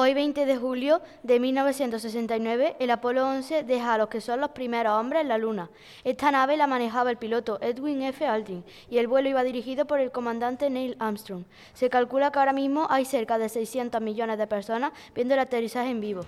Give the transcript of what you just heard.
Hoy 20 de julio de 1969, el Apolo 11 deja a los que son los primeros hombres en la Luna. Esta nave la manejaba el piloto Edwin F. Aldrin y el vuelo iba dirigido por el comandante Neil Armstrong. Se calcula que ahora mismo hay cerca de 600 millones de personas viendo el aterrizaje en vivo.